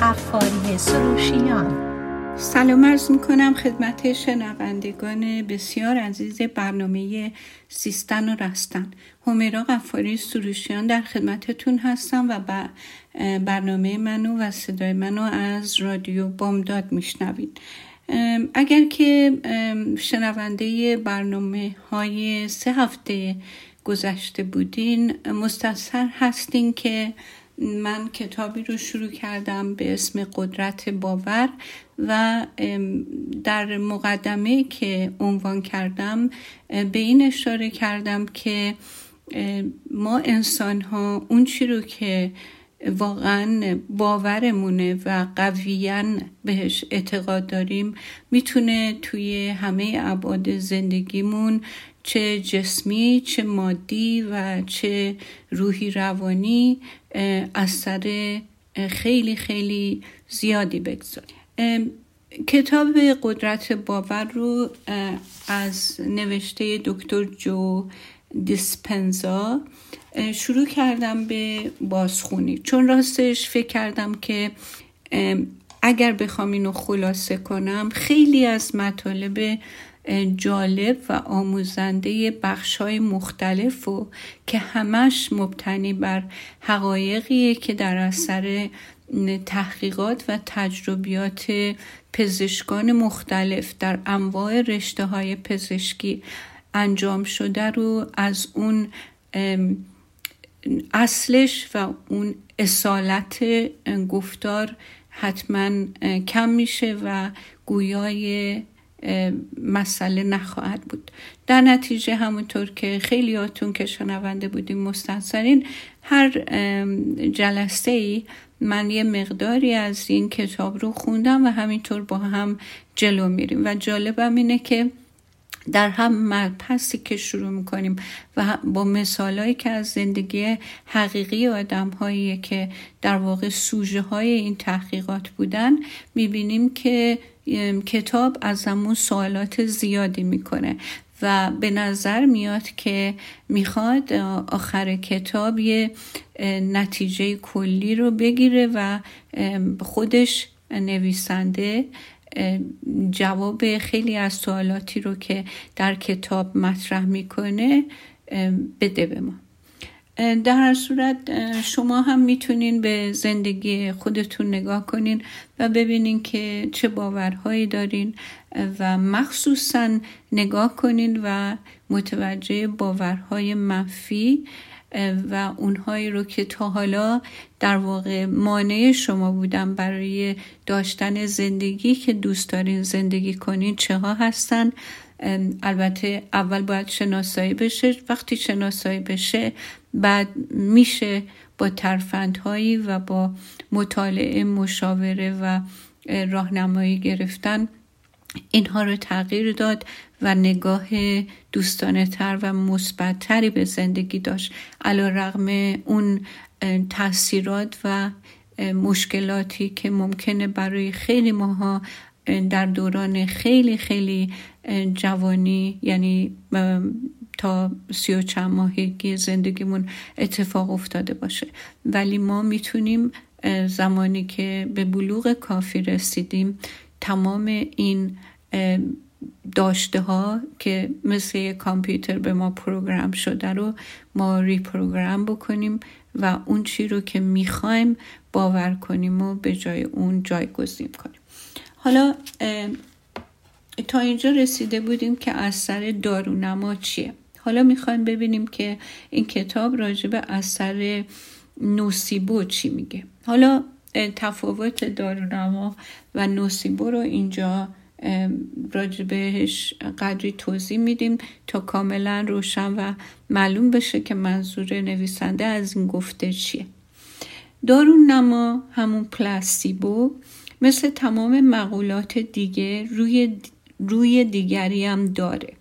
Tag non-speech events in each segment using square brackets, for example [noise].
قفاری سروشیان. سلام ارز می کنم خدمت شنوندگان بسیار عزیز برنامه سیستن و رستن. همیرا قفاری سروشیان در خدمتتون هستم و برنامه منو و صدای منو از رادیو بامداد میشنوید. اگر که شنونده برنامه های سه هفته گذشته بودین مستصر هستین که من کتابی رو شروع کردم به اسم قدرت باور و در مقدمه که عنوان کردم به این اشاره کردم که ما انسان ها اون چی رو که واقعا باورمونه و قویا بهش اعتقاد داریم می‌تونه توی همه ابعاد زندگیمون چه جسمی چه مادی و چه روحی روانی اثر خیلی خیلی زیادی بگذاریم. کتاب قدرت باور رو از نوشته دکتر جو دیسپنزا شروع کردم به بازخونی. چون راستش فکر کردم که اگر بخوام اینو خلاصه کنم خیلی از مطالب جالب و آموزنده بخش های مختلف و که همش مبتنی بر حقایقیه که در اثر تحقیقات و تجربیات پزشکان مختلف در انواع رشته های پزشکی انجام شده رو از اون اصلش و اون اصالت گفتار حتما کم میشه و گویای مسئله نخواهد بود. در نتیجه همونطور که خیلیاتون که شنونده بودیم مستنصرین هر جلسه ای من یه مقداری از این کتاب رو خوندم و همینطور با هم جلو میریم. و جالبم اینه که در هم مبحثی که شروع می‌کنیم و با مثالهایی که از زندگی حقیقی آدم که در واقع سوژه های این تحقیقات بودن می‌بینیم که کتاب از همون سوالات زیادی می‌کنه و به نظر میاد که می‌خواد آخر کتاب یه نتیجه کلی رو بگیره و خودش نویسنده جواب خیلی از سوالاتی رو که در کتاب مطرح می‌کنه بده به ما. در هر صورت شما هم می‌تونین به زندگی خودتون نگاه کنین و ببینین که چه باورهایی دارین و مخصوصا نگاه کنین و متوجه باورهای منفی و اونهایی رو که تا حالا در واقع مانع شما بودن برای داشتن زندگی که دوست دارین زندگی کنین چه ها هستن. البته اول باید شناسایی بشه. وقتی شناسایی بشه بعد میشه با ترفندهایی و با مطالعه مشاوره و راهنمایی گرفتن. اینها رو تغییر داد و نگاه دوستانه تر و مثبتتری به زندگی داشت. علا رغم اون تاثیرات و مشکلاتی که ممکنه برای خیلی ماها در دوران خیلی خیلی جوانی یعنی تا سی و چند ماهگی زندگیمون اتفاق افتاده باشه. ولی ما می‌تونیم زمانی که به بلوغ کافی رسیدیم تمام این داشته ها که مثل کامپیوتر به ما program شده رو ما reprogram بکنیم و اون چی رو که می‌خوایم باور کنیم و به جای اون جایگزین کنیم. حالا تا اینجا رسیده بودیم که اثر دارونما چیه. حالا می‌خوایم ببینیم که این کتاب راجع به اثر نوسیبو چی میگه. حالا تفاوت دارونما و نوسیبو رو اینجا راجبهش قدری توضیح میدیم تا کاملا روشن و معلوم بشه که منظور نویسنده از این گفته چیه. دارون نما همون پلاسیبو مثل تمام مقولات دیگه روی, روی دیگری هم داره.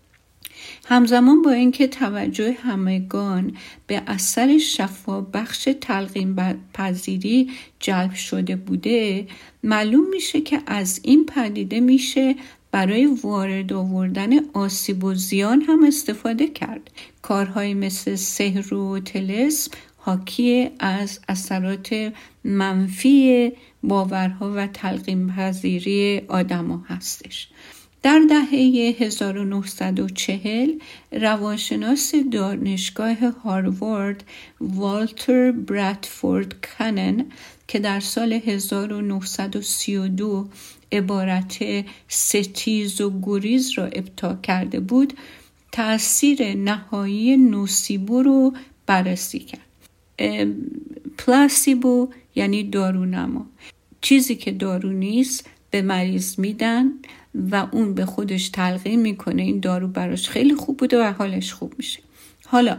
همزمان با اینکه توجه همگان به اثر شفا بخش تلقین پذیری جلب شده بوده معلوم میشه که از این پدیده میشه برای وارد آوردن آسیب و زیان هم استفاده کرد. کارهایی مثل سحر و تلسم حاکی از اثرات منفی باورها و تلقیم پذیری آدما هستش. در دهه 1940 روانشناس دانشگاه هاروارد والتر براتفورد کنن که در سال 1932 عبارت ستیز و گریز را ابتا کرده بود تاثیر نهایی نوسیبو رو بررسی کرد. پلاسیبو یعنی دارونما. چیزی که دارو نیست به مریض میدن. و اون به خودش تلقیم می‌کنه. این دارو براش خیلی خوب بوده و حالش خوب میشه. حالا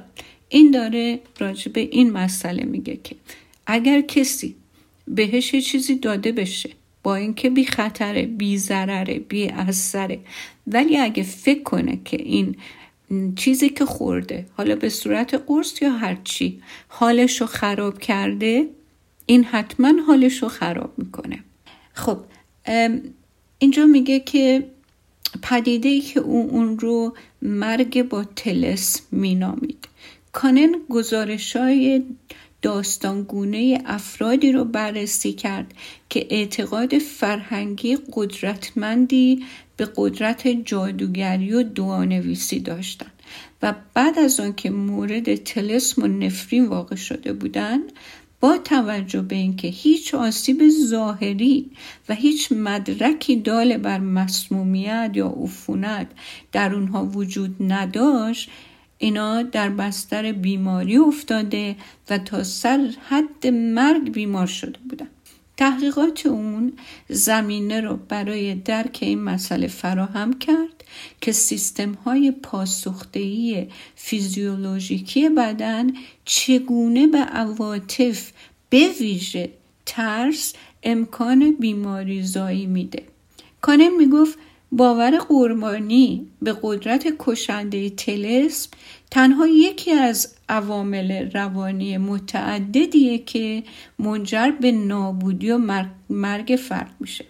این داره راجع به این مسئله میگه که اگر کسی بهش چیزی داده بشه با اینکه بی خطره بی ضرره بی اثره ولی اگه فکر کنه که این چیزی که خورده حالا به صورت قرص یا هرچی حالش رو خراب کرده این حتما حالش رو خراب می‌کنه. خب اینجا میگه که پدیده ای که او اون رو مرگ با تلس مینامید. کانن گزارش های داستانگونه افرادی رو بررسی کرد که اعتقاد فرهنگی قدرتمندی به قدرت جادوگری و دوانویسی داشتند و بعد از آنکه مورد تلسم و نفرین واقع شده بودند با توجه به اینکه هیچ آسیب ظاهری و هیچ مدرکی دال بر مسمومیت یا عفونت در اونها وجود نداشت اینا در بستر بیماری افتاده و تا سر حد مرگ بیمار شده بودن. تحقیقات اون زمینه رو برای درک این مسئله فراهم کرد که سیستم های پاسخدهی فیزیولوژیکی بدن چگونه به عواطف به ویژه ترس امکان بیماری زایی میده. کانم می‌گفت باور قربانی به قدرت کشنده تلسم تنها یکی از عوامل روانی متعددیه که منجر به نابودی و مرگ فرد میشه.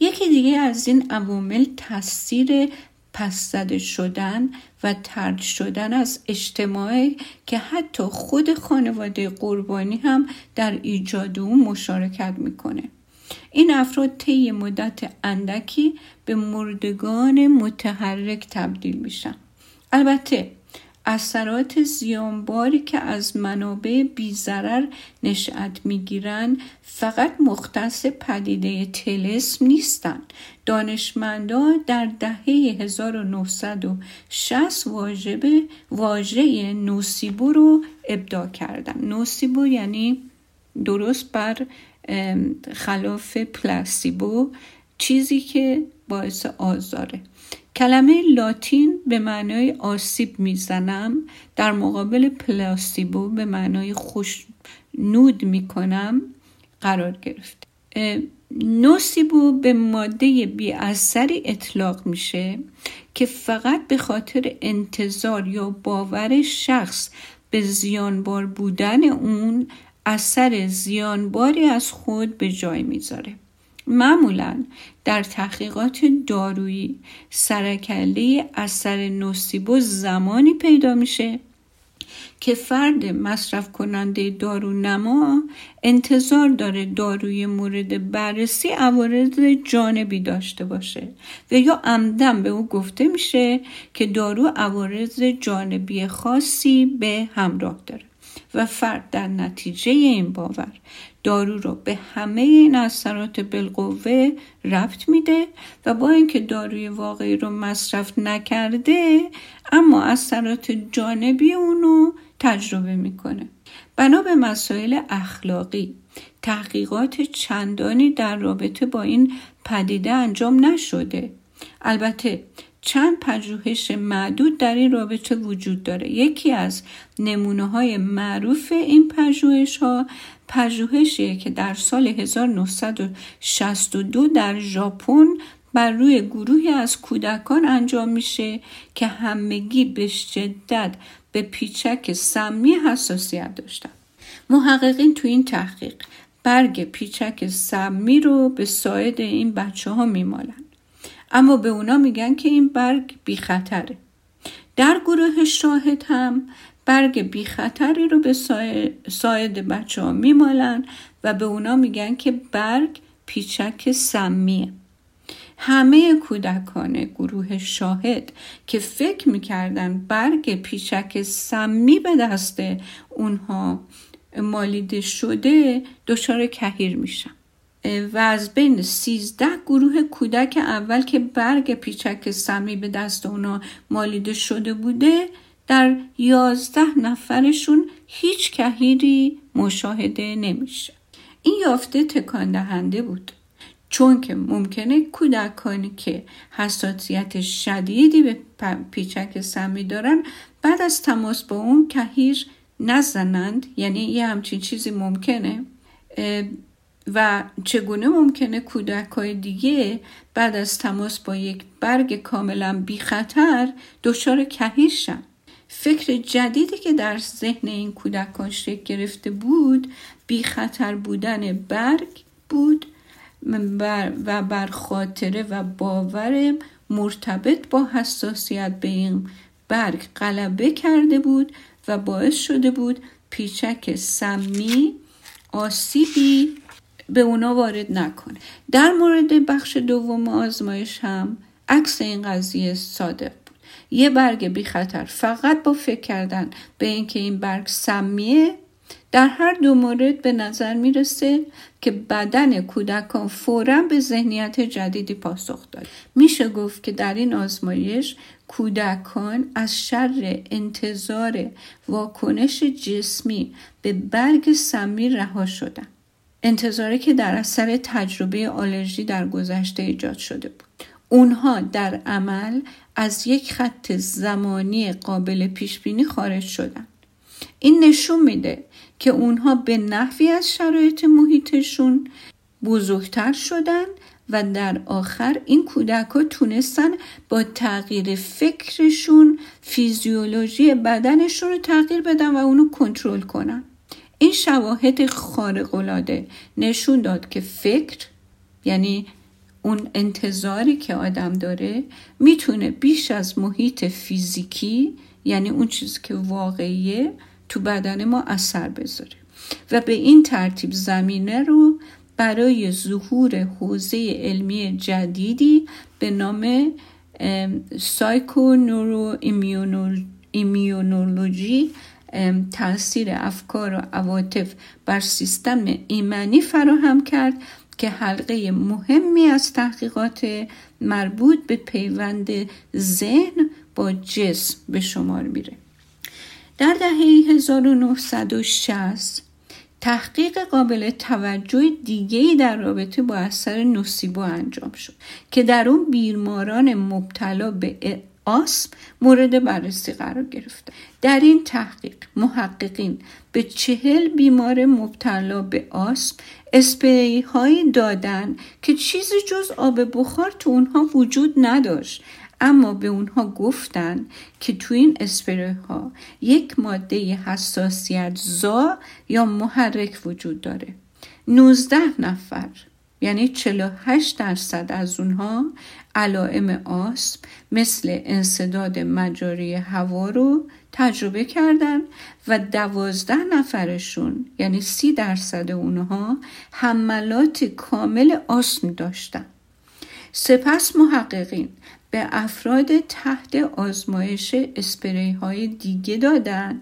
یکی دیگه از این عوامل تاثیر پس زده شدن و ترد شدن از اجتماع که حتی خود خانواده قربانی هم در ایجاد او مشارکت می‌کنه. این افراد طی مدت اندکی به مردگان متحرک تبدیل میشن. البته اثرات زیانباری که از منابع بیزرر نشأت می‌گیرند فقط مختص پدیده تلسم نیستند. دانشمندان در دهه 1960 واجب واژه نوسیبو رو ابداع کردن نوسیبو یعنی درست بر خلاف پلاسیبو چیزی که باعث آزاره. کلمه لاتین به معنای آسیب می‌زنم. در مقابل پلاسیبو به معنای خوش نود می‌کنم. قرار گرفت. نوسیبو به ماده بی اثری اطلاق میشه که فقط به خاطر انتظار یا باور شخص به زیانبار بودن اون اثر زیانباری از خود به جای می‌ذاره. معمولا در تحقیقات دارویی سرکله اثر نوسیبو زمانی پیدا میشه که فرد مصرف کننده دارو نما انتظار داره داروی مورد بررسی عوارض جانبی داشته باشه و یا عمدن به او گفته میشه که دارو عوارض جانبی خاصی به همراه داره و فرد در نتیجه این باور دارو رو به همه این اثرات بالقوه ربط میده و با اینکه داروی واقعی رو مصرف نکرده اما اثرات جانبی اونو تجربه می‌کنه. بنا به مسائل اخلاقی تحقیقات چندانی در رابطه با این پدیده انجام نشده. البته چند پژوهش معدود در این رابطه وجود داره. یکی از نمونه های معروف این پژوهش ها پژوهشیه که در سال 1962 در ژاپن بر روی گروهی از کودکان انجام میشه که همگی به شدت به پیچک سمی حساسیت داشتن. محققین تو این تحقیق برگ پیچک سمی رو به ساعد این بچه ها میمالن. اما به اونا میگن که این برگ بی خطره. در گروه شاهد هم برگ بی خطری رو به ساید بچه ها میمالن و به اونا میگن که برگ پیچک سمیه. همه کودکان گروه شاهد که فکر می‌کردن برگ پیچک سمی به دست اونها مالیده شده دچار کهیر میشن. و از بین سیزده گروه کودک اول که برگ پیچک سمی به دست اونا مالیده شده بوده در یازده نفرشون هیچ کهیری مشاهده نمیشه. این یافته تکان دهنده بود. چون که ممکنه کودکانی که حساسیت شدیدی به پیچک سمی دارن بعد از تماس با اون کهیر نزنند یعنی یه همچین چیزی ممکنه. و چگونه ممکنه کودک های دیگه بعد از تماس با یک برگ کاملا بی خطر دچار کهیر شن؟ فکر جدیدی که در ذهن این کودکان شکل گرفته بود بی خطر بودن برگ بود و بر خاطره و باور مرتبط با حساسیت به این برگ غلبه کرده بود و باعث شده بود پیچک سمی آسیبی به اونا وارد نکنه. در مورد بخش دوم آزمایش هم عکس این قضیه صادق بود. یه برگ بی خطر فقط با فکر کردن به اینکه این برگ سمیه در هر دو مورد به نظر می‌رسه که بدن کودکان فورا به ذهنیت جدیدی پاسخ داد. میشه گفت که در این آزمایش کودکان از شر انتظار واکنش جسمی به برگ سمی رها شدن. انتظاری که در اثر تجربه آلرژی در گذشته ایجاد شده بود. اونها در عمل از یک خط زمانی قابل پیش بینی خارج شدن این نشون میده که اونها به نحوی از شرایط محیطشون بزرگتر شدن و در آخر این کودک ها تونستن با تغییر فکرشون فیزیولوژی بدنشون رو تغییر بدن و اونو کنترل کنن. این شواهد خارق‌العاده نشون داد که فکر یعنی اون انتظاری که آدم داره می‌تونه بیش از محیط فیزیکی یعنی اون چیزی که واقعیه تو بدن ما اثر بذاره. و به این ترتیب زمینه رو برای ظهور حوزه علمی جدیدی به نام سایکو نورو ایمیونولوژی تاثیر افکار و عواطف بر سیستم ایمنی فراهم کرد که حلقه مهمی از تحقیقات مربوط به پیوند ذهن با جسم به شمار میره. در دهه 1960 تحقیق قابل توجه دیگه در رابطه با اثر نوسیبو انجام شد که در اون بیماران مبتلا به آسم مورد بررسی قرار گرفته. در این تحقیق محققین به چهل بیمار مبتلا به آسم اسپری هایی دادن که چیزی جز آب بخار تو اونها وجود نداشت اما به اونها گفتن که تو این اسپری ها یک ماده حساسیت زا یا محرک وجود داره. 19 نفر یعنی 48 درصد از اونها علائم آسم مثل انصداد مجاری هوا رو تجربه کردن و دوازده نفرشون یعنی سی درصد اونها حملات کامل آسم داشتن. سپس محققین به افراد تحت آزمایش اسپری های دیگه دادن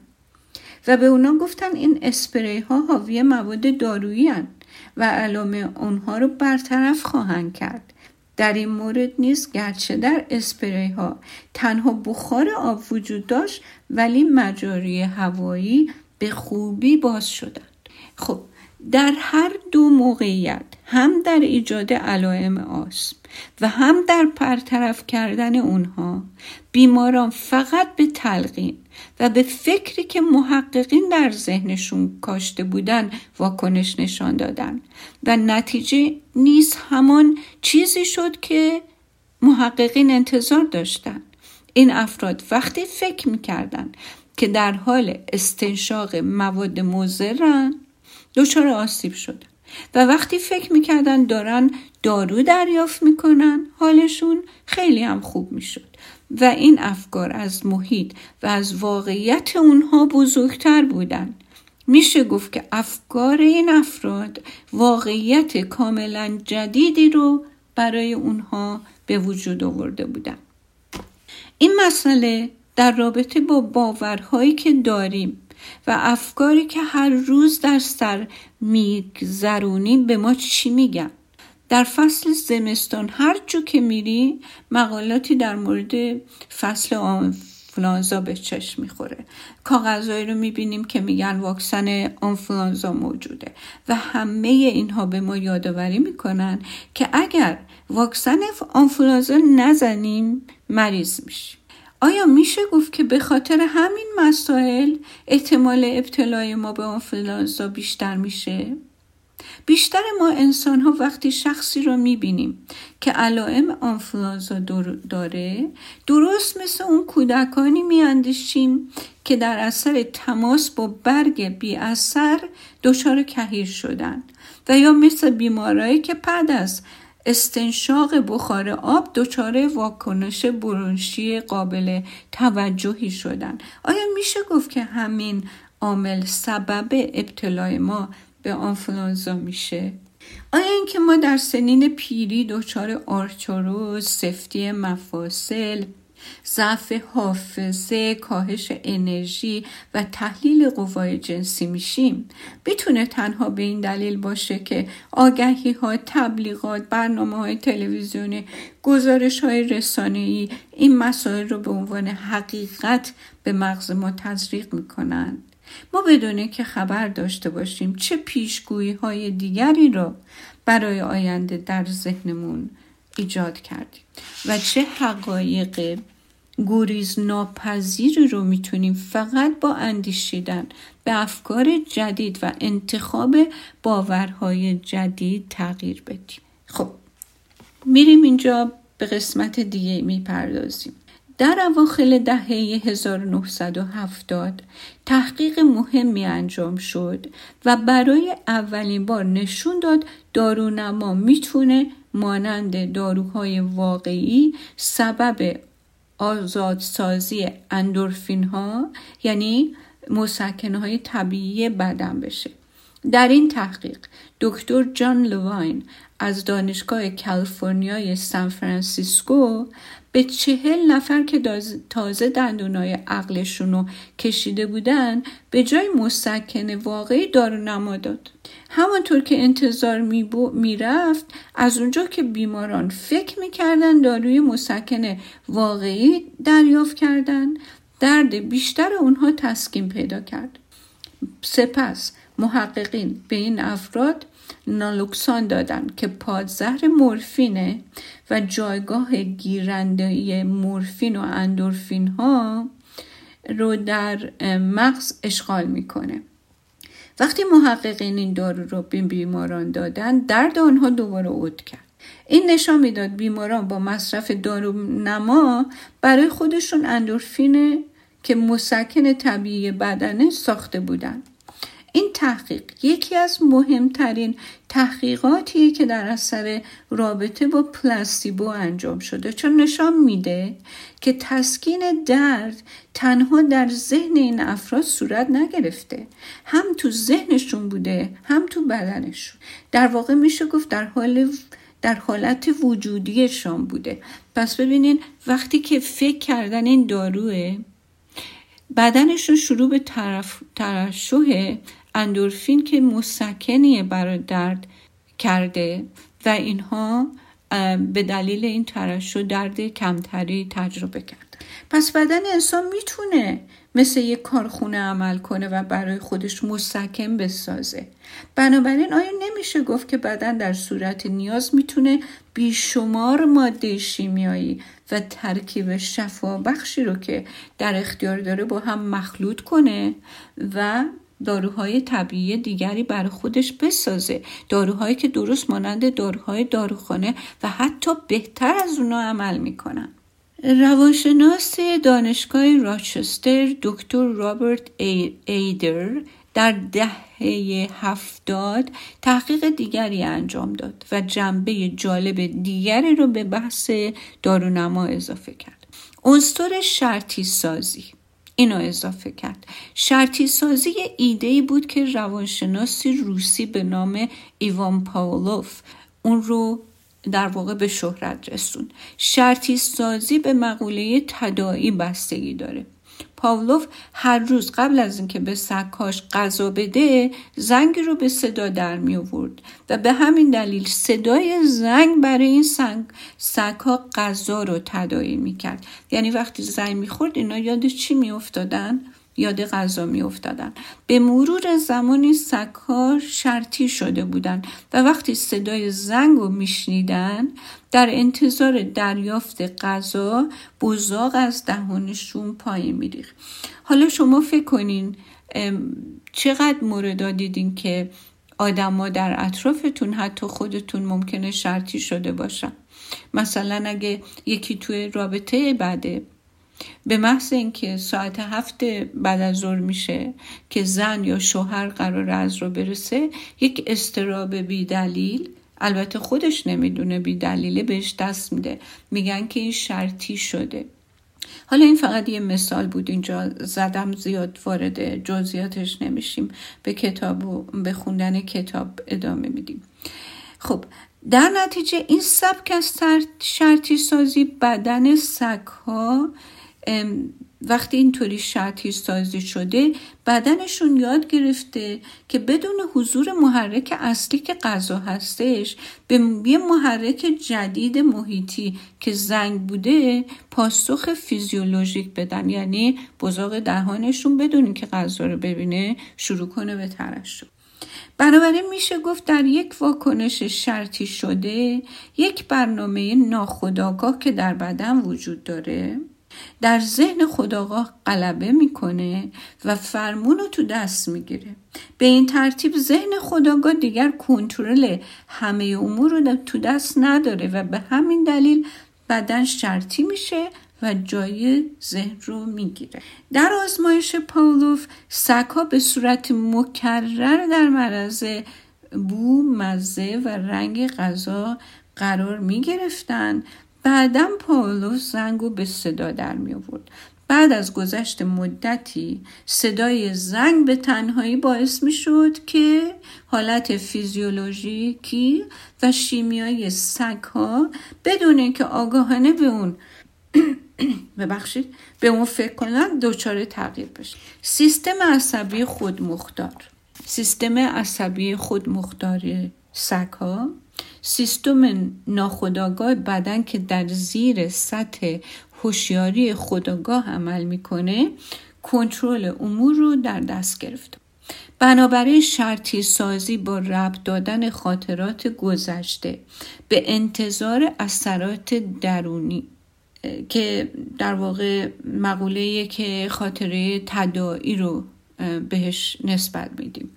و به اونا گفتن این اسپری ها حاوی مواد دارویی و علامه اونها رو برطرف خواهند کرد. در این مورد نیز گرچه در اسپری ها تنها بخار آب وجود داشت ولی مجاری هوایی به خوبی باز شدند. خب در هر دو موقعیت هم در ایجاد علائم آسم و هم در پرطرف کردن اونها بیماران فقط به تلقین و به فکری که محققین در ذهنشون کاشته بودن واکنش نشان دادن. و نتیجه نیز همان چیزی شد که محققین انتظار داشتن. این افراد وقتی فکر می‌کردن که در حال استنشاق مواد مضرن دچار آسیب شدن و وقتی فکر می‌کردن دارن دارو دریافت می‌کنن حالشون خیلی هم خوب می‌شد. و این افکار از محیط و از واقعیت اونها بزرگتر بودن. میشه گفت که افکار این افراد واقعیت کاملا جدیدی رو برای اونها به وجود آورده بودن. این مسئله در رابطه با باورهایی که داریم و افکاری که هر روز در سر میگذرونیم به ما چی میگن؟ در فصل زمستان هر جو که میری مقالاتی در مورد فصل آنفلانزا به چشم می‌خوره. کاغذهایی رو می‌بینیم که میگن واکسن آنفلانزا موجوده و همه اینها به ما یادآوری می‌کنن که اگر واکسن آنفلانزا نزنیم مریض میشیم. آیا میشه گفت که به خاطر همین مسائل احتمال ابتلای ما به آنفلانزا بیشتر میشه؟ بیشتر ما انسان ها وقتی شخصی رو می‌بینیم که علائم آنفلانزا داره درست مثل اون کودکانی میاندیشیم که در اثر تماس با برگ بی اثر دچار کهیر شدن و یا مثل بیمارایی که بعد از استنشاق بخار آب دچار واکنش برونشی قابل توجهی شدن. آیا میشه گفت که همین عامل سبب ابتلای ما به آنفلانزا میشه؟ آیا اینکه ما در سنین پیری دچار آرتروز سفتی مفاصل ضعف حافظه کاهش انرژی و تحلیل قوای جنسی میشیم. می‌تونه تنها به این دلیل باشه که آگهی ها تبلیغات برنامه های تلویزیونی گزارش های رسانه ای این مسائل رو به عنوان حقیقت به مغز ما تزریق می‌کنن. ما بدونه که خبر داشته باشیم چه پیشگویی های دیگری رو برای آینده در ذهنمون ایجاد کردیم و چه حقایق گریز ناپذیری رو می‌تونیم فقط با اندیشیدن به افکار جدید و انتخاب باورهای جدید تغییر بدیم. خب میریم اینجا به قسمت دیگه می‌پردازیم. در اواخل دهه 1970 تحقیق مهمی انجام شد و برای اولین بار نشون داد دارونما می‌تونه مانند داروهای واقعی سبب آزادسازی اندورفین ها یعنی مسکنه های طبیعی بدن بشه. در این تحقیق دکتر جان لواین از دانشگاه کالیفرنیای سان فرانسیسکو به چهل نفر که تازه دندونای عقلشون رو کشیده بودن به جای مسکن واقعی دارو نما داد. همانطور که انتظار می‌رفت از اونجا که بیماران فکر می‌کردن داروی مسکن واقعی دریافت کردن درد بیشتر اونها تسکین پیدا کرد. سپس محققین به این افراد نالوکسان دادن که پادزهر مورفینه و جایگاه گیرنده مورفین و اندورفین ها رو در مغز اشغال می‌کنه. وقتی محققین این دارو رو به بیماران دادن درد آنها دوباره عود کرد. این نشان می‌داد بیماران با مصرف دارو نما برای خودشون اندورفین که مسکن طبیعی بدنه ساخته بودند این تحقیق یکی از مهمترین تحقیقاتیه که در اثر رابطه با پلاستیبو انجام شده. چون نشان میده که تسکین درد تنها در ذهن این افراد صورت نگرفته. هم تو ذهنشون بوده هم تو بدنشون. در واقع میشه گفت در حال در حالت وجودیشان بوده. پس ببینین وقتی که فکر کردن این داروه بدنشون شروع به ترشوه اندورفین که مسکنیه برای درد کرده و اینها به دلیل این ترشح درد کمتری تجربه کرد پس بدن انسان می‌تونه مثل یک کارخونه عمل کنه و برای خودش مستحکم بسازه. بنابراین آیا نمیشه گفت که بدن در صورت نیاز می‌تونه بیشمار ماده شیمیایی و ترکیب شفا بخشی رو که در اختیار داره با هم مخلوط کنه و داروهای طبیعی دیگری برای خودش بسازه. داروهایی که درست مانند داروهای داروخانه و حتی بهتر از اونا عمل می‌کنن. روانشناس دانشگاه راچستر دکتر رابرت ایدر در دهه هفتاد تحقیق دیگری انجام داد و جنبه جالب دیگری رو به بحث دارونما اضافه کرد. عنصر شرطی سازی. اینو اضافه کرد. شرطی سازی ایده ای بود که روانشناسی روسی به نام ایوان پاولوف اون رو در واقع به شهرت رسون شرطی سازی به مقوله تداعی بستگی داره. پاولوف هر روز قبل از اینکه به سکاش غذا بده زنگ رو به صدا در می آورد و به همین دلیل صدای زنگ برای این سنگ سگها غذا رو تداعی می کرد یعنی وقتی زنگ می خورد اینا یاد چی می افتادن؟ یاد غذا می افتادن. به مرور زمان این سگها شرطی شده بودند و وقتی صدای زنگ رو میشنیدن در انتظار دریافت غذا بزاق از دهانشون پایین میریخت حالا شما فکر کنین چقدر مورد دیدین که آدما در اطرافتون حتی خودتون ممکنه شرطی شده باشن مثلا اگه یکی توی رابطه بعده به محض اینکه ساعت هفت بعد از ظهر میشه که زن یا شوهر قرار از رو برسه یک استراب بی دلیل البته خودش نمی‌دونه بی دلیله بهش دست میده. میگن که این شرطی شده. حالا این فقط یه مثال بود اینجا زدم زیاد وارد جزئیاتش نمیشیم. به کتاب و به خوندن کتاب ادامه میدیم. خب در نتیجه این سبک از شرطی سازی بدن سگ ها وقتی اینطوری شرطی سازی شده بدنشون یاد گرفته که بدون حضور محرک اصلی که غذا هستش به یه محرک جدید محیطی که زنگ بوده پاسخ فیزیولوژیک بدن. یعنی بزاق دهانشون بدون که غذا رو ببینه شروع کنه به ترشح. بنابراین میشه گفت در یک واکنش شرطی شده یک برنامه ناخودآگاه که در بدن وجود داره. در ذهن خداگاه غلبه می‌کنه و فرمون رو تو دست می‌گیره. به این ترتیب ذهن خداگاه دیگر کنترل همه امور رو تو دست نداره و به همین دلیل بدن شرطی میشه و جای ذهن رو می‌گیره. در آزمایش پاولوف سگها به صورت مکرر در معرض بو مزه و رنگ غذا قرار می گرفتن بعدا پاولوس زنگ به صدا در می آورد. بعد از گذشت مدتی صدای زنگ به تنهایی باعث می شد که حالت فیزیولوژیکی و شیمیایی سگ ها بدون اینکه آگاهانه به اون [clears throat] ببخشید به اون فکر کنن دچار تغییر بشه. سیستم عصبی خودمختار. سیستم عصبی خودمختار سگ ها سیستم ناخودآگاه بدن که در زیر سطح هوشیاری خودآگاه عمل می‌کنه کنترل امور رو در دست گرفته. بنابراین شرطی سازی با ربط دادن خاطرات گذشته به انتظار اثرات درونی که در واقع مقوله که خاطره تدائی رو بهش نسبت میدیم.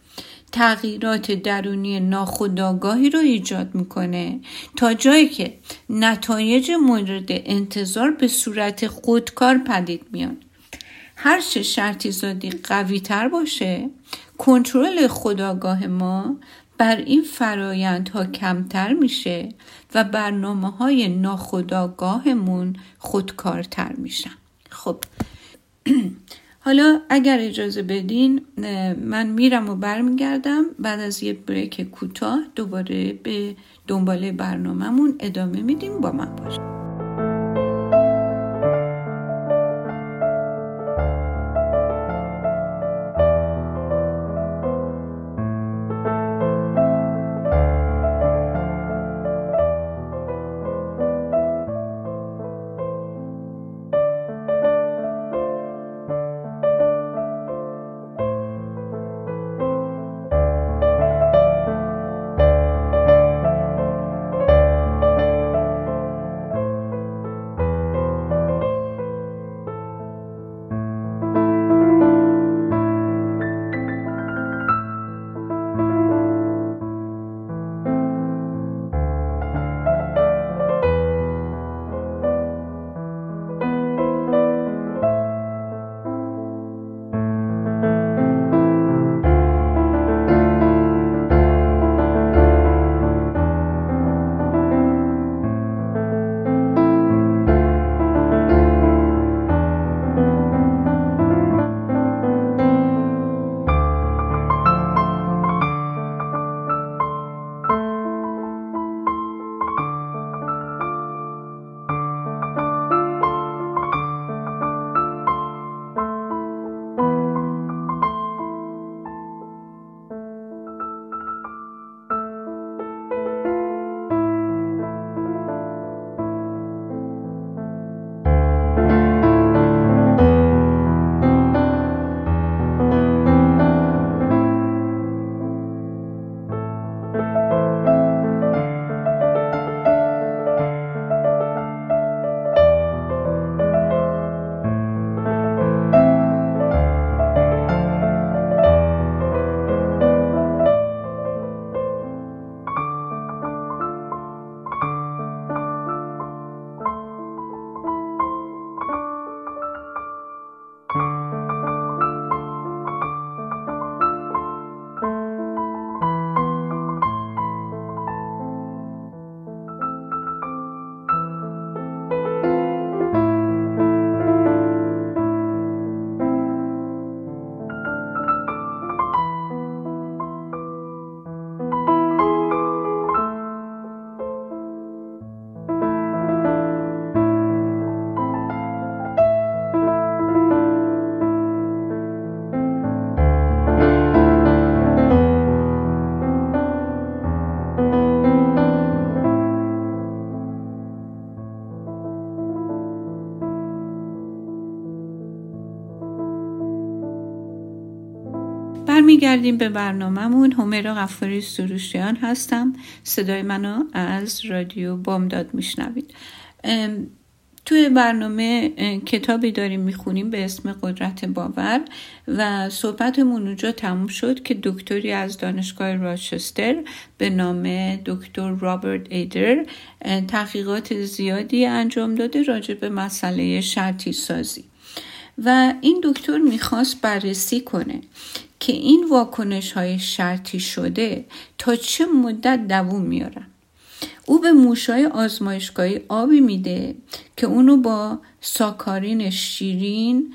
تغییرات درونی ناخودآگاهی رو ایجاد می‌کنه. تا جایی که نتایج مورد انتظار به صورت خودکار پدید میان هرچه شرطی زادی قوی تر باشه کنترل خداگاه ما بر این فرایندها کمتر میشه و برنامه های ناخداگاهمون خودکارتر میشن. خب. [clears throat] حالا اگر اجازه بدین من میرم و برمیگردم. بعد از یه بریک کوتاه دوباره به دنباله برنامهمون ادامه میدیم. با من باشید. برمیگردیم به برنامهمون. همیرا غفاری سروشیان هستم. صدای منو از رادیو بامداد میشنوید. توی برنامه کتابی داریم می‌خونیم به اسم قدرت باور و صحبتمون اونجا تموم شد که دکتری از دانشگاه راچستر به نام دکتر رابرت ایدر تحقیقات زیادی انجام داده راجع به مسئله شرطی سازی. و این دکتر می‌خواست بررسی کنه که این واکنش های شرطی شده تا چه مدت دووم میارن او به موشای آزمایشگاهی آبی میده که اونو با ساکارین شیرین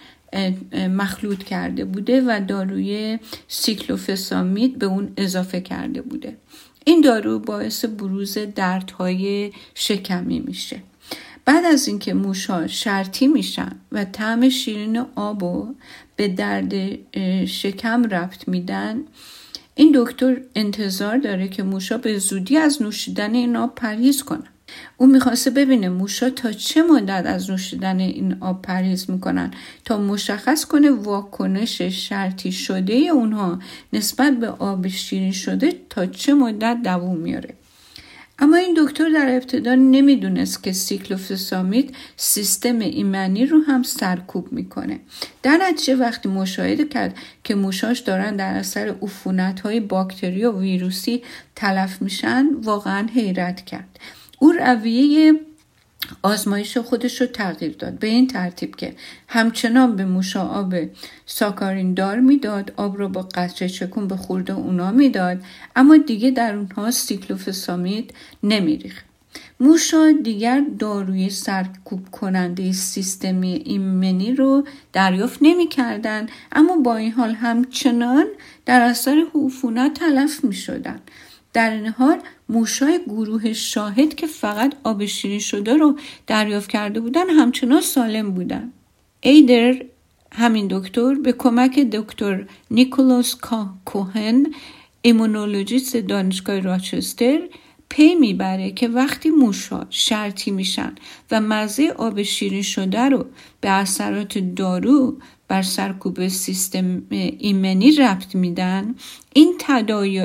مخلوط کرده بوده و داروی سیکلوفسامید به اون اضافه کرده بوده. این دارو باعث بروز دردهای شکمی میشه. بعد از اینکه موشا شرطی میشن و طعم شیرین آبو به درد شکم رفت میدن این دکتر انتظار داره که موشا به زودی از نوشیدن این آب پرهیز کنن او می‌خواسته ببینه موشا تا چه مدت از نوشیدن این آب پرهیز می‌کنن تا مشخص کنه واکنش شرطی شده اونها نسبت به آب شیرین شده تا چه مدت دووم میاره اما این دکتر در ابتدا نمی‌دونست که سیکلوفسامید سیستم ایمنی رو هم سرکوب می‌کنه. در نتیجه وقتی مشاهده کرد که موشاش دارن در اثر عفونت های باکتری و ویروسی تلف میشن واقعا حیرت کرد. او رویه آزمایش خودش رو تغییر داد به این ترتیب که همچنان به موشا آب ساکارین دار می‌داد آب رو با قطره چکون به خورده اونا می‌داد اما دیگه در اونها سیکلوفسامید نمیریخت موشا دیگر داروی سرکوب کننده سیستمی ایمنی رو دریافت نمی‌کردن اما با این حال همچنان در اثر حفونت تلف می شدن. در این حال موشای گروه شاهد که فقط آب شیرین شده رو دریافت کرده بودن همچنان سالم بودن. ایدر همین دکتر به کمک دکتر نیکولاس کوهن ایمونولوژیست دانشگاه راچستر پی می‌بره که وقتی موشا شرطی میشن و مزه آب شیرین شده رو به اثرات دارو بر سرکوب سیستم ایمنی ربط میدن این تداعی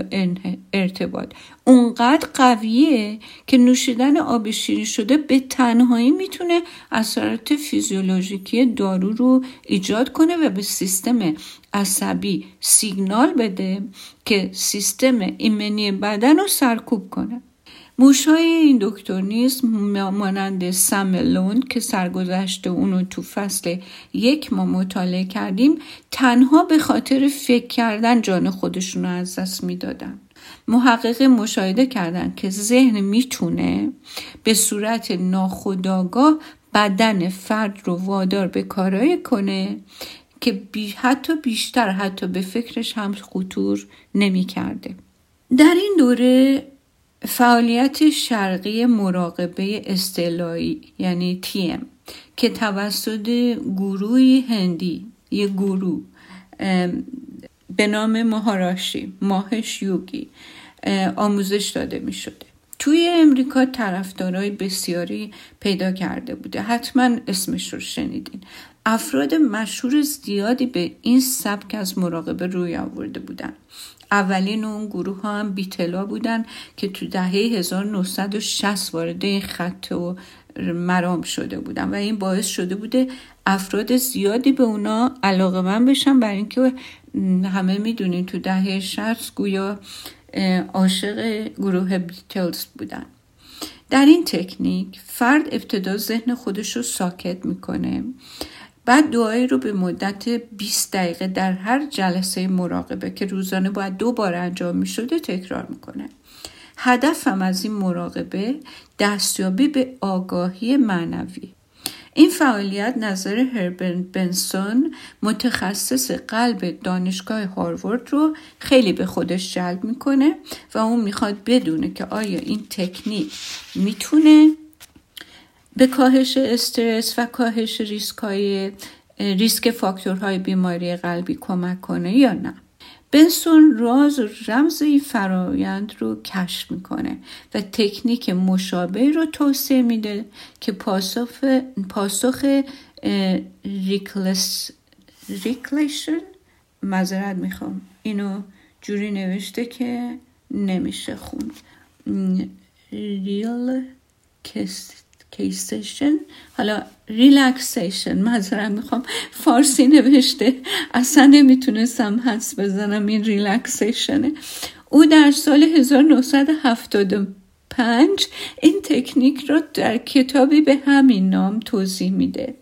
ارتباط. اونقدر قویه که نوشیدن آب شیرین شده به تنهایی می‌تونه اثرات فیزیولوژیکی دارو رو ایجاد کنه و به سیستم عصبی سیگنال بده که سیستم ایمنی بدن رو سرکوب کنه. موشای این دکتر نیز مانند سملون که سرگذشت اونو تو فصل یک ما مطالعه کردیم تنها به خاطر فکر کردن جان خودشون رو از دست می‌دادن محقق مشاهده کردن که ذهن می‌تونه به صورت ناخودآگاه بدن فرد رو وادار به کارایی کنه که بی حتی بیشتر حتی به فکرش هم خطور نمی کرده. در این دوره فعالیت شرقی مراقبه استعلایی یعنی TM که توسط گروهی هندی یه گروه به نام ماهاراشی ماهش یوگی آموزش داده می شده توی امریکا طرفدارای بسیاری پیدا کرده بوده. حتما اسمش رو شنیدین. افراد مشهور زیادی به این سبک از مراقبه روی آورده بودن. اولین اون گروه ها هم بیتلا بودن که تو دهه 1960 وارد این خط و مرام شده بودن و این باعث شده بوده افراد زیادی به اونا علاقه من بشن. برای اینکه همه می‌دونین تو دهه 60 گویا عاشق گروه بیتلز بودن. در این تکنیک فرد ابتدا ذهن خودش رو ساکت می‌کنه. بعد دعایی رو به مدت 20 دقیقه در هر جلسه مراقبه که روزانه باید دو بار انجام می شده تکرار می‌کنه. هدفم از این مراقبه دستیابی به آگاهی معنوی. این فعالیت نظر هربرن بنسون متخصص قلب دانشگاه هاروارد رو خیلی به خودش جلب می‌کنه و اون می‌خواد بدونه که آیا این تکنیک می‌تونه به کاهش استرس و کاهش ریسک, های، ریسک فاکتورهای بیماری قلبی کمک کنه یا نه. بنسون راز و رمز این فرایند رو کشف می‌کنه و تکنیک مشابه رو توصیه میده که پاسخ, پاسخ ریکلس relaxation معذرت می‌خوام اینو جوری نوشته که نمیشه خوند. ریل کیستشن حالا relaxation معذرت می‌خوام. فارسی نوشته. اصلا نمی‌تونستم حدس بزنم این relaxation ه. او در سال 1975 این تکنیک را در کتابی به همین نام توضیح میده.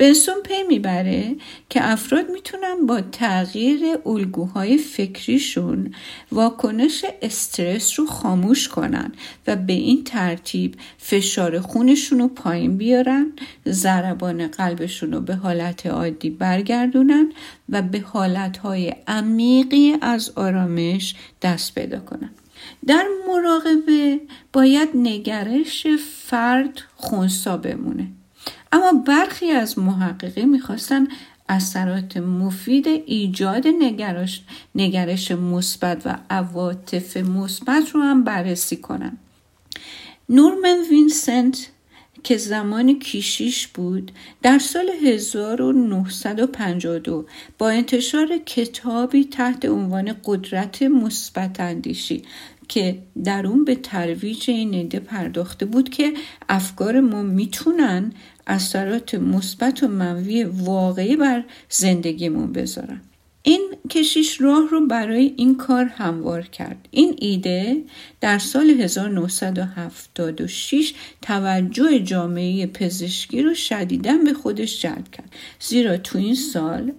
بنسون پی می‌بره که افراد می‌تونن با تغییر الگوهای فکریشون واکنش استرس رو خاموش کنن و به این ترتیب فشار خونشون رو پایین بیارن ضربان قلبشون رو به حالت عادی برگردونن و به حالتهای عمیقی از آرامش دست پیدا کنن. در مراقبه باید نگرش فرد خونسا بمونه. اما برخی از محققین می‌خواستن اثرات مفید ایجاد نگرش, نگرش مثبت و عواطف مثبت رو هم بررسی کنن. نورمن وینسنت که زمان کیشیش بود در سال 1952 با انتشار کتابی تحت عنوان قدرت مثبت اندیشی که در اون به ترویج این ایده پرداخته بود که افکار ما می‌تونن اثرات مثبت و منوی واقعی بر زندگیمون بذارن. این کشیش راه رو برای این کار هموار کرد. این ایده در سال 1976 توجه جامعه پزشکی رو شدیدا به خودش جلب کرد. زیرا تو این سال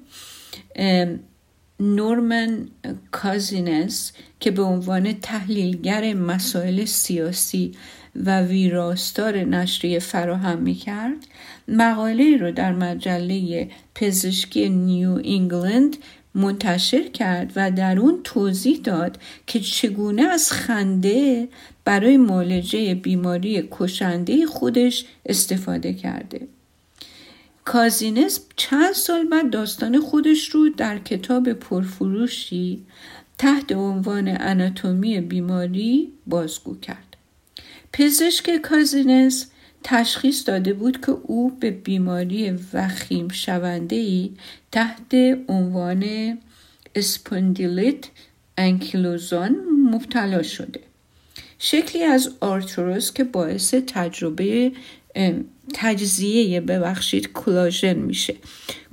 نورمن کازینس که به عنوان تحلیلگر مسائل سیاسی و ویراستار نشریه فراهم می کرد مقاله رو در مجله پزشکی نیو انگلند منتشر کرد و در اون توضیح داد که چگونه از خنده برای معالجه بیماری کشنده خودش استفاده کرده. کازینس چند سال بعد داستان خودش رو در کتاب پرفروشی تحت عنوان اناتومی بیماری بازگو کرد. پزشک کازینس تشخیص داده بود که او به بیماری وخیم شونده ای تحت عنوان اسپوندیلیت انکیلوزان مبتلا شده. شکلی از آرتروز که باعث تجربه تجزیه ببخشید کلاژن میشه.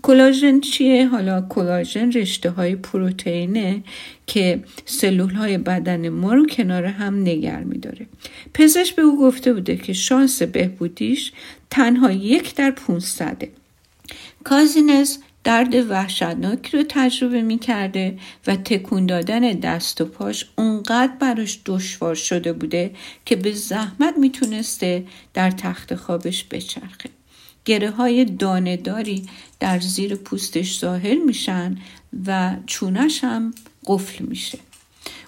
کلاژن چیه؟ حالا کلاژن رشته های پروتئینه که سلول های بدن ما رو کنار هم نگر میداره پزشک به او گفته بوده که شانس بهبودیش تنها یک در پونصده کازینز درد وحشتناکی رو تجربه می کرده و تکون دادن دست و پاش اونقدر براش دشوار شده بوده که به زحمت می‌تونسته در تخت خوابش بچرخه. گره های دانداری در زیر پوستش ظاهر میشن و چونش هم قفل میشه.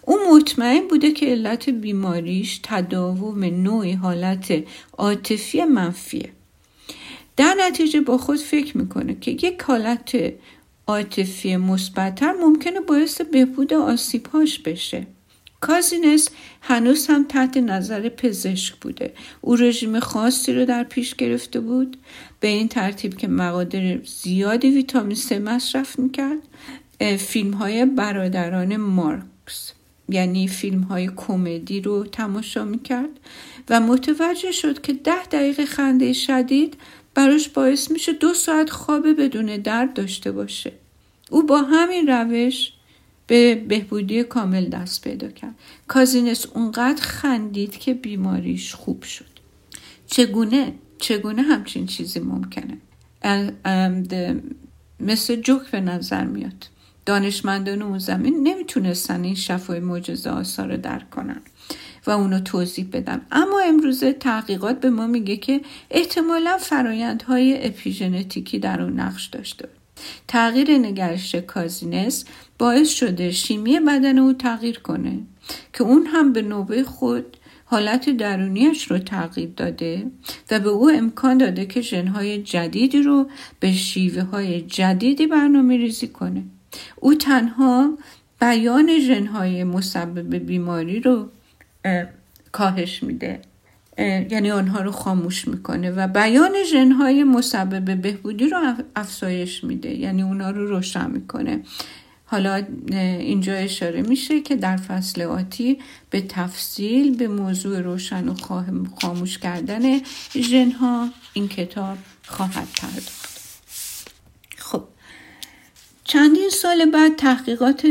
او مطمئن بوده که علت بیماریش تداوم نوعی حالت عاطفی منفیه. در نتیجه با خود فکر می‌کنه که یک حالت عاطفی مثبتتر ممکنه باعث بهبود آسیبهاش بشه کازینس هنوز هم تحت نظر پزشک بوده او رژیم خاصی رو در پیش گرفته بود به این ترتیب که مقادر زیادی ویتامین C مصرف می‌کرد فیلم های برادران مارکس یعنی فیلم های کمدی رو تماشا می‌کرد و متوجه شد که ده دقیقه خنده شدید براش باعث میشه دو ساعت خواب بدون درد داشته باشه. او با همین روش به بهبودی کامل دست پیدا کرد. کازینس اونقدر خندید که بیماریش خوب شد. چگونه؟ چگونه همچین چیزی ممکنه؟ مثل جوک به نظر میاد. دانشمندان اون زمین نمی‌تونستن این شفای معجزه آسا رو درک کنن و اونو توضیح بدم اما امروزه تحقیقات به ما میگه که احتمالا فرایندهای اپیژنتیکی در اون نقش داشته. تغییر نگرش کازینس باعث شده شیمی بدن او تغییر کنه که اون هم به نوبه خود حالت درونیش رو تغییر داده و به او امکان داده که ژنهای جدیدی رو به شیوه های جدیدی برنامه ریزی کنه. او تنها بیان ژنهای مسبب بیماری رو کاهش میده. یعنی آنها رو خاموش می‌کنه و بیان ژنهای مسبب بهبودی رو افزایش میده. یعنی اونها رو روشن می‌کنه. حالا اینجا اشاره میشه که در فصل آتی به تفصیل به موضوع روشن و خاموش کردن ژنها این کتاب خواهد پرداخت. خب چندین سال بعد تحقیقات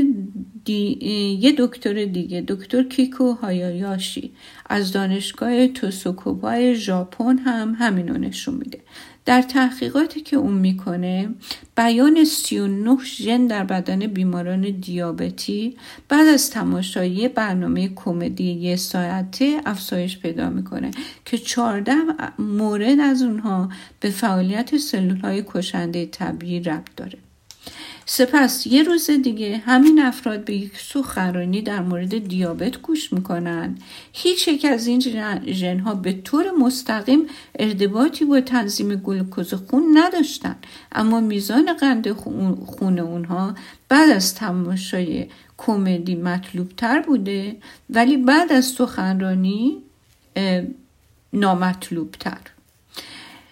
یه دکتر دیگه دکتر کیکو هایایاشی از دانشگاه توسوکوبای ژاپن هم همینو نشون میده. در تحقیقاتی که اون می‌کنه بیان 39 ژن در بدن بیماران دیابتی بعد از تماشای برنامه کمدی یه ساعته افزایش پیدا می‌کنه که 14 مورد از اونها به فعالیت سلول های کشنده طبیعی ربط داره. سپس یه روز دیگه همین افراد به یک سخنرانی در مورد دیابت گوش می‌کنن. هیچ یک از این ژنها به طور مستقیم ارتباطی با تنظیم گلوکوز خون نداشتن. اما میزان قند خون اونها بعد از تماشای کمدی مطلوب تر بوده ولی بعد از سخنرانی نامطلوب تر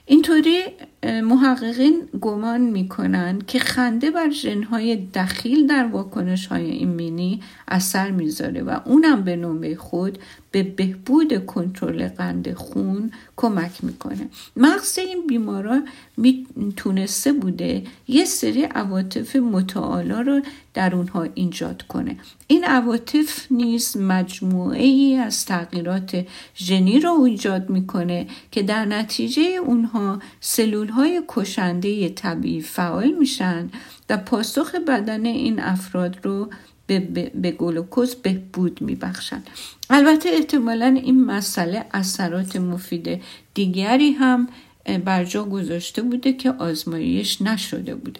اینطوری محققین گمان می‌کنن که خنده بر ژنهای دخیل در واکنش های ایمنی اثر می‌ذاره و اونم به نوبه خود به بهبود کنترل قند خون کمک می‌کنه. مغز این بیماران می‌تونسته بوده یه سری عواطف متعالا رو در اونها ایجاد کنه. این عواطف نیز مجموعه ای از تغییرات ژنی رو ایجاد می‌کنه که در نتیجه اونها سلول های کشنده طبیعی فعال میشن و پاسخ بدن این افراد رو به, به, به گلوکوز بهبود میبخشند البته احتمالا این مسئله اثرات مفید دیگری هم بر جا گذاشته بوده که آزمایش نشده بوده.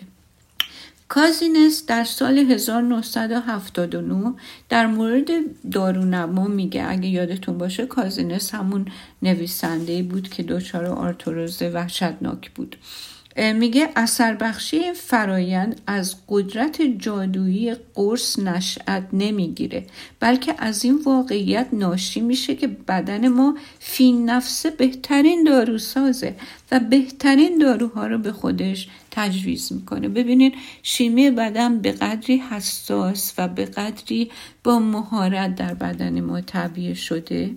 کازینس در سال 1979 در مورد دارونما میگه اگه یادتون باشه کازینس همون نویسنده بود که دچار آرتروز وحشتناک بود. میگه اثر بخشی فرایند از قدرت جادویی قرص نشأت نمی‌گیره بلکه از این واقعیت ناشی میشه که بدن ما فین نفسه بهترین داروسازه و بهترین داروها رو به خودش تجویز می‌کنه. ببینید شیمی بدن به قدری حساس و به قدری با مهارت در بدن ما طبیعه شده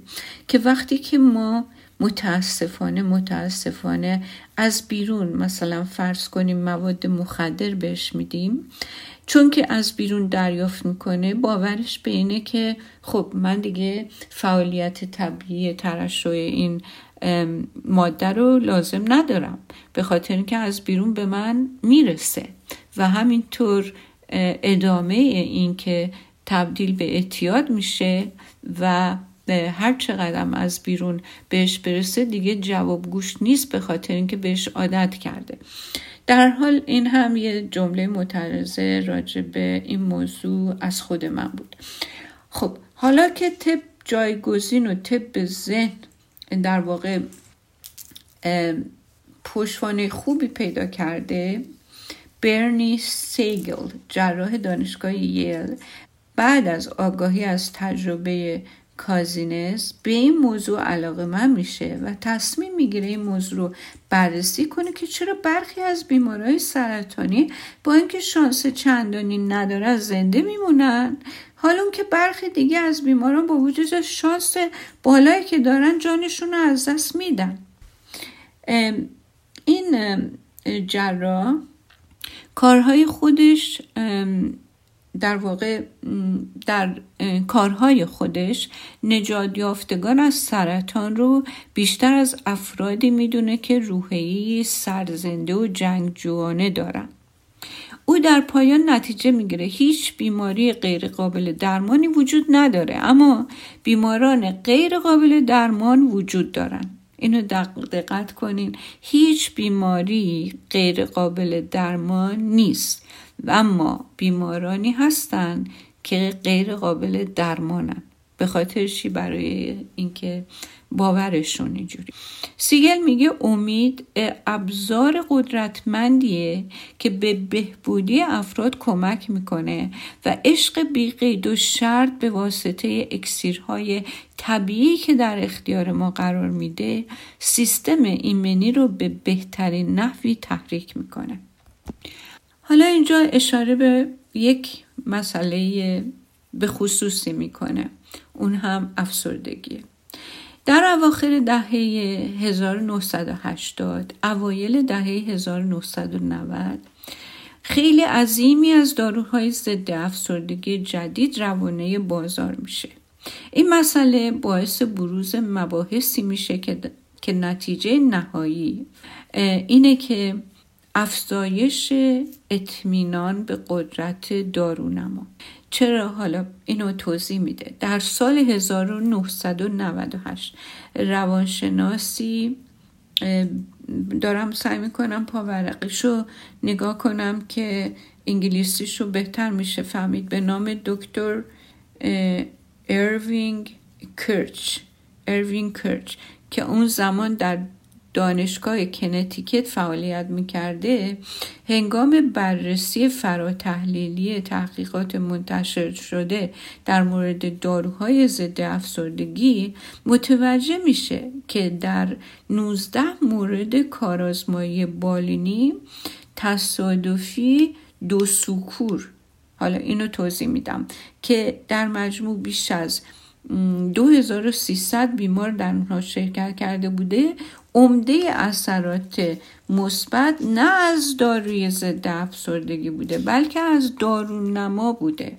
که وقتی که ما متاسفانه متاسفانه از بیرون مثلا فرض کنیم مواد مخدر بهش میدیم چون که از بیرون دریافت می‌کنه باورش به اینه که خب من دیگه فعالیت طبیعی ترشح این ماده رو لازم ندارم. به خاطر اینکه از بیرون به من می‌رسه. و همینطور ادامه این که تبدیل به اعتیاد میشه و هر چقدر از بیرون بهش برسه دیگه جواب گوش نیست به خاطر اینکه بهش عادت کرده. در حال این هم یه جمله مترزه راجع به این موضوع از خود من بود. خب حالا که طب جایگزین و طب ذهن در واقع پشوانه خوبی پیدا کرده برنی سیگل جراح دانشگاه ییل بعد از آگاهی از تجربه کازینس به این موضوع علاقه من میشه و تصمیم می‌گیره این موضوع رو بررسی کنه که چرا برخی از بیمارهای سرطانی با اینکه شانس چندانی نداره زنده میمونن حالا اون که برخی دیگه از بیماران با وجود شانس بالایی که دارن جانشون رو از دست میدن. این جراح کارهای خودش در واقع در کارهای خودش نجات یافتگان از سرطان رو بیشتر از افرادی می‌دونه که روحیه سرزنده و جنگجوانه دارن. او در پایان نتیجه می‌گیره. هیچ بیماری غیر قابل درمانی وجود نداره اما بیماران غیر قابل درمان وجود دارن. اینو دقت کنین. هیچ بیماری غیر قابل درمان نیست و اما بیمارانی هستند که غیر قابل درمانن. به خاطر چی؟ برای اینکه باورشون اینجوری. سیگل میگه امید ابزار قدرتمندیه که به بهبودی افراد کمک می‌کنه و عشق بیقید و شرط به واسطه اکسیرهای طبیعی که در اختیار ما قرار میده سیستم ایمنی رو به بهترین نحوی تحریک می‌کنه. حالا اینجا اشاره به یک مسئله به خصوصی می‌کنه. اون هم افسردگیه. در اواخر دهه 1980 اوایل دهه 1990 خیلی عظیمی از داروهای ضد افسردگی جدید روانه بازار میشه. این مسئله باعث بروز مباحثی میشه که, که نتیجه نهایی اینه که افزایش اطمینان به قدرت دارونما. چرا حالا اینو توضیح میده؟ در سال 1998 روانشناسی دارم سعی می‌کنم پاورقیشو نگاه کنم که انگلیسیشو بهتر میشه فهمید. به نام دکتر اروینگ کرچ. اروینگ کرش که اون زمان در دانشگاه کنتیکت فعالیت می‌کرده هنگام بررسی فراتحلیلی تحقیقات منتشر شده در مورد داروهای ضد افسردگی متوجه میشه که در 19 مورد کارآزمایی بالینی تصادفی دو سو کور حالا اینو توضیح میدم که در مجموع بیش از 2300 بیمار در اونها شرکت کرده بوده. عمده اثرات مثبت نه از داروی ضد افسردگی بوده بلکه از دارونما بوده.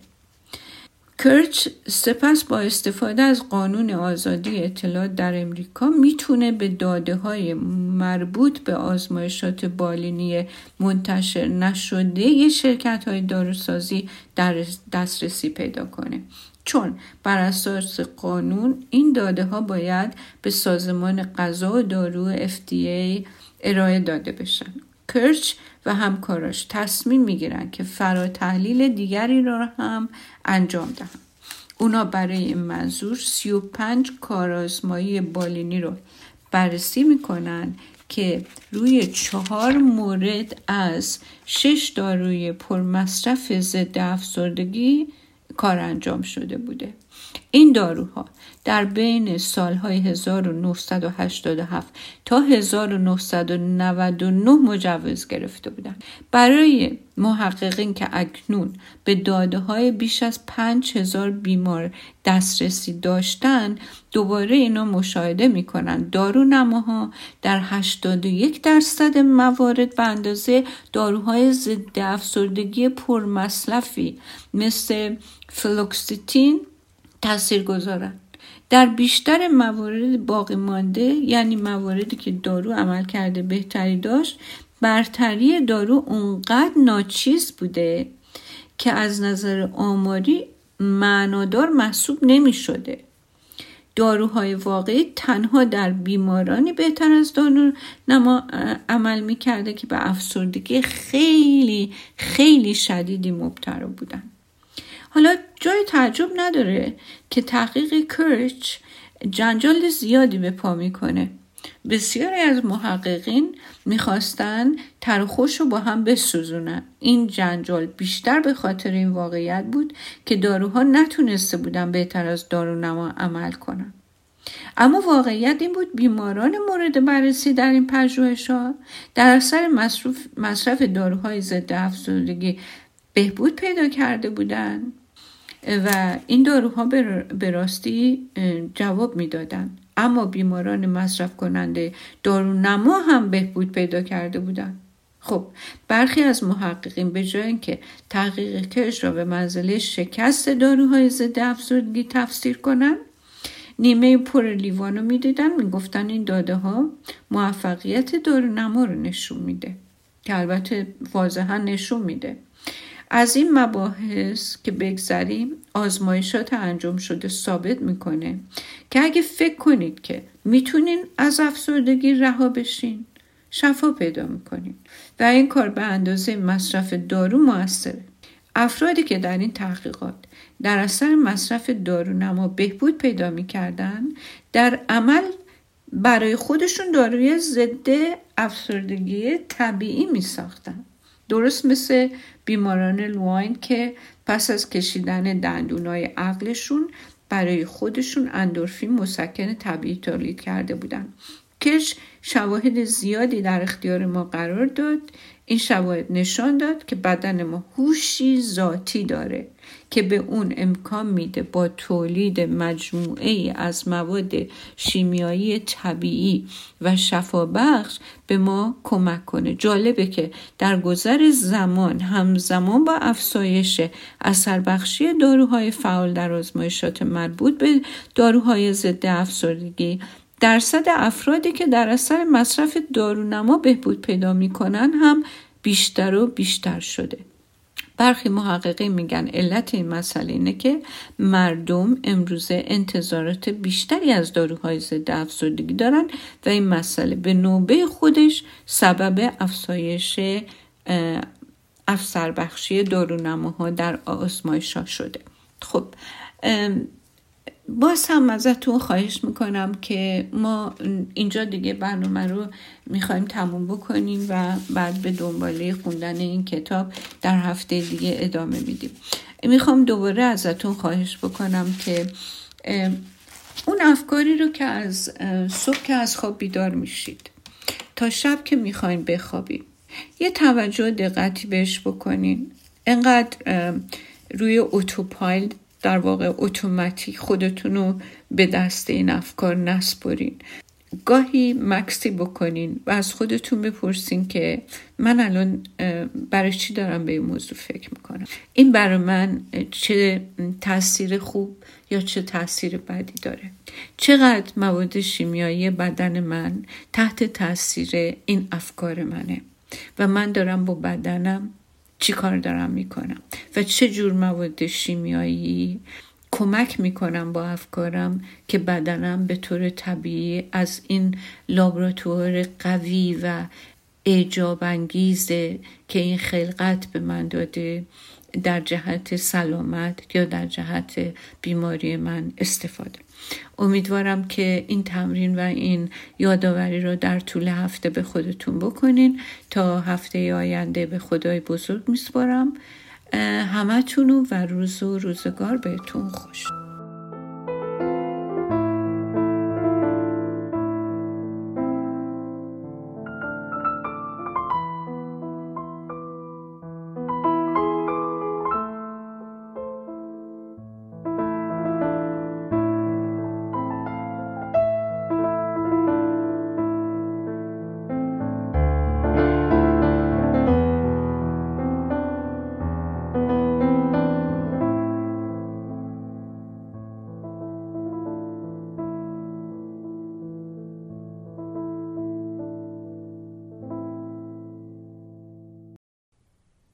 کرچ سپس با استفاده از قانون آزادی اطلاعات در امریکا می‌تونه به داده های مربوط به آزمایشات بالینی منتشر نشده شرکت های داروسازی در دسترسی پیدا کنه. چون بر اساس قانون این داده ها باید به سازمان غذا و دارو FDA ارائه داده بشن. کرچ و همکاراش تصمیم می‌گیرن که فرا تحلیل دیگری را هم انجام دهند. اونا برای این منظور 35 کارآزمایی بالینی رو بررسی می‌کنن که روی چهار مورد از شش داروی پرمصرف ضد افسردگی کار انجام شده بوده. این داروها در بین سالهای 1987 تا 1999 مجوز گرفته بودند. برای محققین که اکنون به داده های بیش از 5000 بیمار دسترسی داشتن دوباره اینا مشاهده می‌کنن دارو نماها در 81 درصد موارد به اندازه داروهای ضد افسردگی پرمصرفی مثل فلوکستین تاثیر گذارن در بیشتر موارد باقی مانده یعنی مواردی که دارو عمل کرده بهتری داشت برتری دارو اونقدر ناچیز بوده که از نظر آماری معنادار محسوب نمی شده. داروهای واقعی تنها در بیمارانی بهتر از دارو نما عمل می کرده که به افسردگی خیلی خیلی شدیدی مبتلا بودن. حالا جای تعجب نداره که تحقیق کرچ جنجال زیادی به پا می‌کنه. بسیاری از محققین می‌خواستن ترخوش رو با هم بسوزونن. این جنجال بیشتر به خاطر این واقعیت بود که داروها نتونسته بودن بهتر از دارونما عمل کنن. اما واقعیت این بود بیماران مورد بررسی در این پژوهش‌ها در اثر مصرف, مصرف داروهای ضد افسردگی بهبود پیدا کرده بودند. و این داروها به راستی جواب می‌دادن. اما بیماران مصرف کننده دارو نما هم بهبود پیدا کرده بودند خب برخی از محققین به جای اینکه تحقیق کش را به منزله شکست داروهای ضد افسردگی تفسیر کنند نیمه پر لیوان رو می‌دیدن می‌گفتن این داده ها موفقیت دارو نما رو نشون میده که البته واضحا نشون میده. از این مباحث که بگذریم آزمایشات انجام شده ثابت می‌کنه که اگه فکر کنید که می‌تونین از افسردگی رها بشین شفا پیدا می‌کنین و این کار به اندازه مصرف دارو موثره. افرادی که در این تحقیقات در اثر مصرف دارو نما بهبود پیدا می‌کردن در عمل برای خودشون داروی ضد افسردگی طبیعی میساختن. درست مثل بیماران لواین که پس از کشیدن دندونای عقلشون برای خودشون اندورفین مسکن طبیعی تولید کرده بودن. کش شواهد زیادی در اختیار ما قرار داد. این شواهد نشان داد که بدن ما هوشی ذاتی داره. که به اون امکان میده با تولید مجموعه ای از مواد شیمیایی طبیعی و شفابخش به ما کمک کنه. جالبه که در گذر زمان همزمان با افزایش اثر بخشی داروهای فعال در آزمایشات مربوط به داروهای ضد افسردگی درصد افرادی که در اثر مصرف دارونما بهبود پیدا می‌کنن هم بیشتر و بیشتر شده. برخی محققین میگن علت این مسئله اینه که مردم امروزه انتظارات بیشتری از داروهای ضد افسردگی دارن و این مسئله به نوبه خودش سبب افزایش افسربخشی دارونماها در آزمایش شده. خب باز هم ازتون خواهش می‌کنم که ما اینجا دیگه برنامه رو می‌خوایم تموم بکنیم و بعد به دنباله خوندن این کتاب در هفته دیگه ادامه میدیم. می‌خوام دوباره ازتون خواهش بکنم که اون افکاری رو که از صبح که از خواب بیدار میشید تا شب که می‌خواین بخوابید یه توجه دقتی بهش بکنین. انقدر روی اتوپایل در واقع اتوماتیک خودتون رو به دست این افکار نسپرین. گاهی مکسی بکنین و از خودتون بپرسین که من الان برای چی دارم به این موضوع فکر می‌کنم؟ این برای من چه تاثیر خوب یا چه تاثیر بدی داره؟ چقدر مواد شیمیایی بدن من تحت تاثیر این افکار منه و من دارم با بدنم چی کار دارم می‌کنم و چه جور مواد شیمیایی کمک می‌کنم با افکارم که بدنم به طور طبیعی از این لابراتوار قوی و اعجاب انگیزه که این خلقت به من داده در جهت سلامت یا در جهت بیماری من استفاده امیدوارم که این تمرین و این یادآوری رو در طول هفته به خودتون بکنین. تا هفته آینده به خدای بزرگ میسپارم. همتون و روز و روزگار بهتون خوش.